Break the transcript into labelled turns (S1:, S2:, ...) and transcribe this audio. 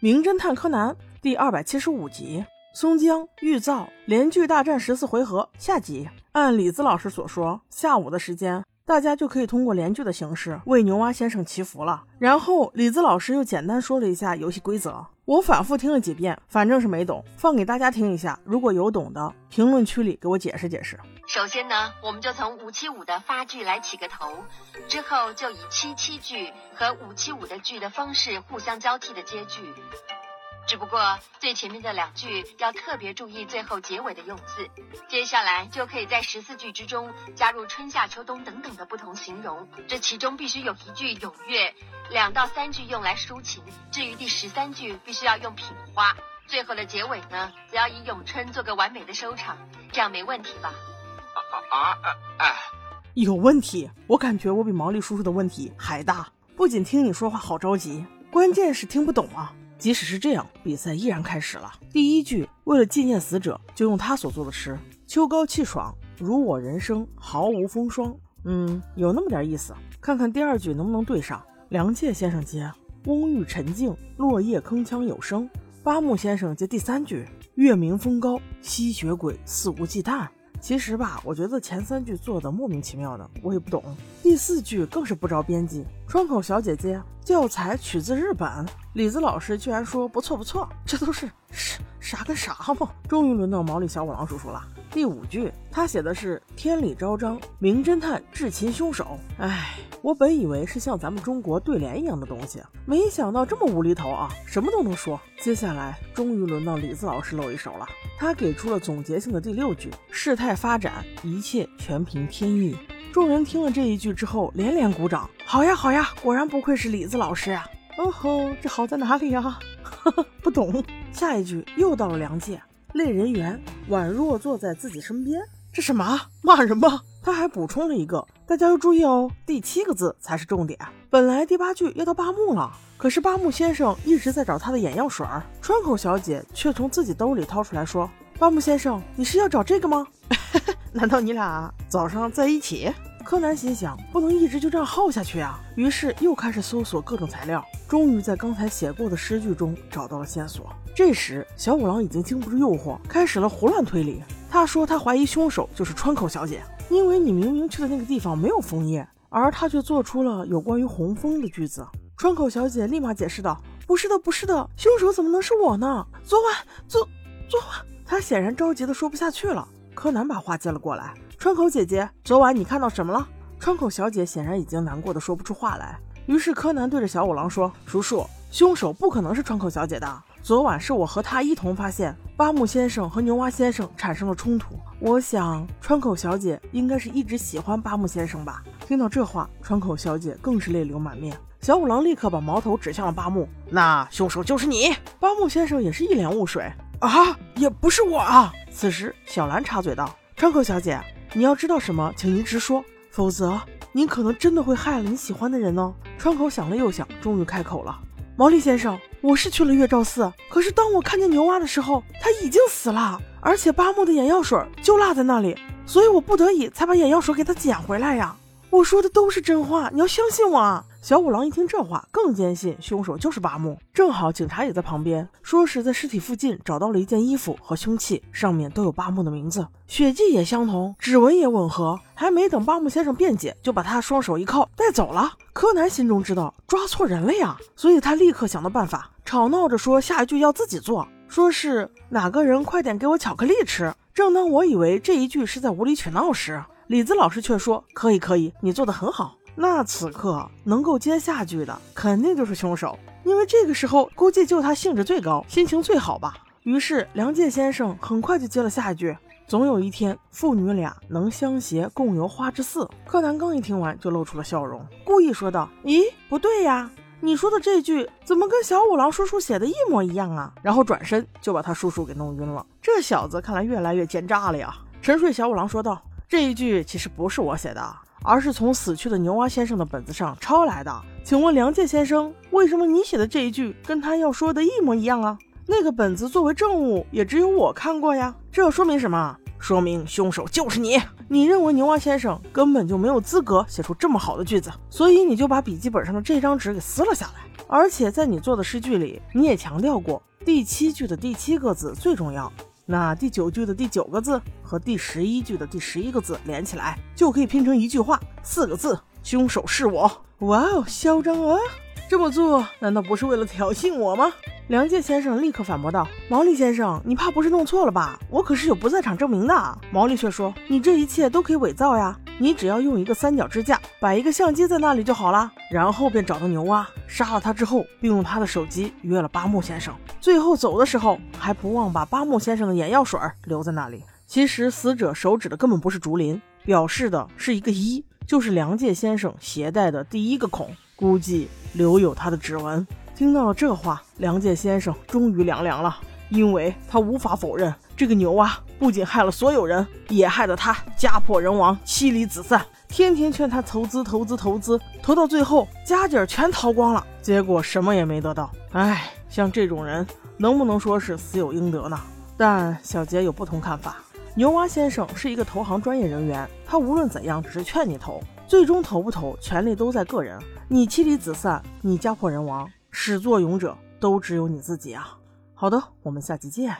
S1: 名侦探柯南》第二百七十五集：松江玉造连续大战十四回合下集。按李子老师所说，下午的时间。大家就可以通过连剧的形式为牛蛙先生祈福了。然后李子老师又简单说了一下游戏规则，我反复听了几遍，反正是没懂，放给大家听一下。如果有懂的，评论区里给我解释解释。
S2: 首先呢，我们就从五七五的发句来起个头，之后就以七七句和五七五的句的方式互相交替的接句。只不过最前面的两句要特别注意最后结尾的用字，接下来就可以在十四句之中加入春夏秋冬等等的不同形容，这其中必须有一句咏月，两到三句用来抒情，至于第十三句必须要用品花，最后的结尾呢，则要以咏春做个完美的收场，这样没问题吧？
S1: 啊啊啊！哎，有问题，我感觉我比毛利叔叔的问题还大，不仅听你说话好着急，关键是听不懂啊。即使是这样，比赛依然开始了。第一句，为了纪念死者，就用他所做的诗：“秋高气爽，如我人生毫无风霜。”嗯，有那么点意思。看看第二句能不能对上。梁介先生接：“翁郁沉静，落叶铿锵有声。”八木先生接第三句：“月明风高，吸血鬼肆无忌惮。”其实吧，我觉得前三句做的莫名其妙的，我也不懂。第四句更是不着边际。窗口小姐姐，教材取自日本。李子老师居然说不错不错，这都是啥啥跟啥嘛？终于轮到毛利小五郎叔叔了。第五句，他写的是天理昭彰，名侦探智擒凶手。哎，我本以为是像咱们中国对联一样的东西，没想到这么无厘头啊，什么都能说。接下来终于轮到李子老师露一手了，他给出了总结性的第六句：事态发展，一切全凭天意。众人听了这一句之后，连连鼓掌。好呀好呀，果然不愧是李子老师呀。哦吼，这好在哪里呀？不懂。下一句又到了梁界。类人猿宛若坐在自己身边，这什么骂人吗？他还补充了一个，大家要注意哦，第七个字才是重点。本来第八句要到八木了，可是八木先生一直在找他的眼药水儿，川口小姐却从自己兜里掏出来说：“八木先生，你是要找这个吗？难道你俩早上在一起？”柯南心想，不能一直就这样耗下去啊，于是又开始搜索各种材料，终于在刚才写过的诗句中找到了线索。这时，小五郎已经经不住诱惑，开始了胡乱推理。他说他怀疑凶手就是川口小姐，因为你明明去的那个地方没有枫叶，而他却做出了有关于红枫的句子。川口小姐立马解释道：“不是的，不是的，凶手怎么能是我呢？昨晚，昨昨晚……”他显然着急的说不下去了。柯南把话接了过来。川口姐姐，昨晚你看到什么了？川口小姐显然已经难过的说不出话来。于是柯南对着小五郎说：“叔叔，凶手不可能是川口小姐的。昨晚是我和她一同发现八木先生和牛蛙先生产生了冲突。我想川口小姐应该是一直喜欢八木先生吧。”听到这话，川口小姐更是泪流满面。小五郎立刻把矛头指向了八木：“那凶手就是你！”八木先生也是一脸雾水：“啊，也不是我啊！”此时，小兰插嘴道：“川口小姐。”你要知道什么，请您直说，否则您可能真的会害了你喜欢的人哦。川口想了又想，终于开口了：“毛利先生，我是去了月照寺，可是当我看见牛蛙的时候，他已经死了，而且八木的眼药水就落在那里，所以我不得已才把眼药水给他捡回来呀。我说的都是真话，你要相信我啊。”小五郎一听这话，更坚信凶手就是八木。正好警察也在旁边，说是在尸体附近找到了一件衣服和凶器，上面都有八木的名字，血迹也相同，指纹也吻合。还没等八木先生辩解，就把他双手一铐带走了。柯南心中知道抓错人了呀，所以他立刻想到办法，吵闹着说下一句要自己做，说是哪个人快点给我巧克力吃。正当我以为这一句是在无理取闹时，李子老师却说可以可以，你做的很好。那此刻能够接下句的，肯定就是凶手，因为这个时候估计就他兴致最高，心情最好吧。于是梁介先生很快就接了下一句：“总有一天，父女俩能相携共游花之寺。”柯南刚一听完就露出了笑容，故意说道：“咦，不对呀，你说的这句怎么跟小五郎叔叔写的一模一样啊？”然后转身就把他叔叔给弄晕了。这小子看来越来越奸诈了呀。沉睡小五郎说道：“这一句其实不是我写的。”而是从死去的牛蛙先生的本子上抄来的。请问梁介先生，为什么你写的这一句跟他要说的一模一样啊？那个本子作为证物，也只有我看过呀。这说明什么？说明凶手就是你。你认为牛蛙先生根本就没有资格写出这么好的句子，所以你就把笔记本上的这张纸给撕了下来。而且在你做的诗句里，你也强调过第七句的第七个字最重要。那第九句的第九个字和第十一句的第十一个字连起来，就可以拼成一句话，四个字：凶手是我。哇哦，嚣张啊！这么做难道不是为了挑衅我吗？梁介先生立刻反驳道：“毛利先生，你怕不是弄错了吧？我可是有不在场证明的。”毛利却说：“你这一切都可以伪造呀，你只要用一个三角支架摆一个相机在那里就好了。”然后便找到牛蛙，杀了他之后，并用他的手机约了八木先生。最后走的时候，还不忘把八木先生的眼药水留在那里。其实死者手指的根本不是竹林，表示的是一个一，就是梁介先生携带的第一个孔。估计留有他的指纹。听到了这话，梁介先生终于凉凉了，因为他无法否认，这个牛啊，不仅害了所有人，也害得他家破人亡、妻离子散。天天劝他投资、投资、投资，投到最后家底儿全掏光了，结果什么也没得到。唉，像这种人，能不能说是死有应得呢？但小杰有不同看法。牛蛙先生是一个投行专业人员，他无论怎样只是劝你投，最终投不投，权利都在个人。你妻离子散，你家破人亡，始作俑者都只有你自己啊！好的，我们下期见。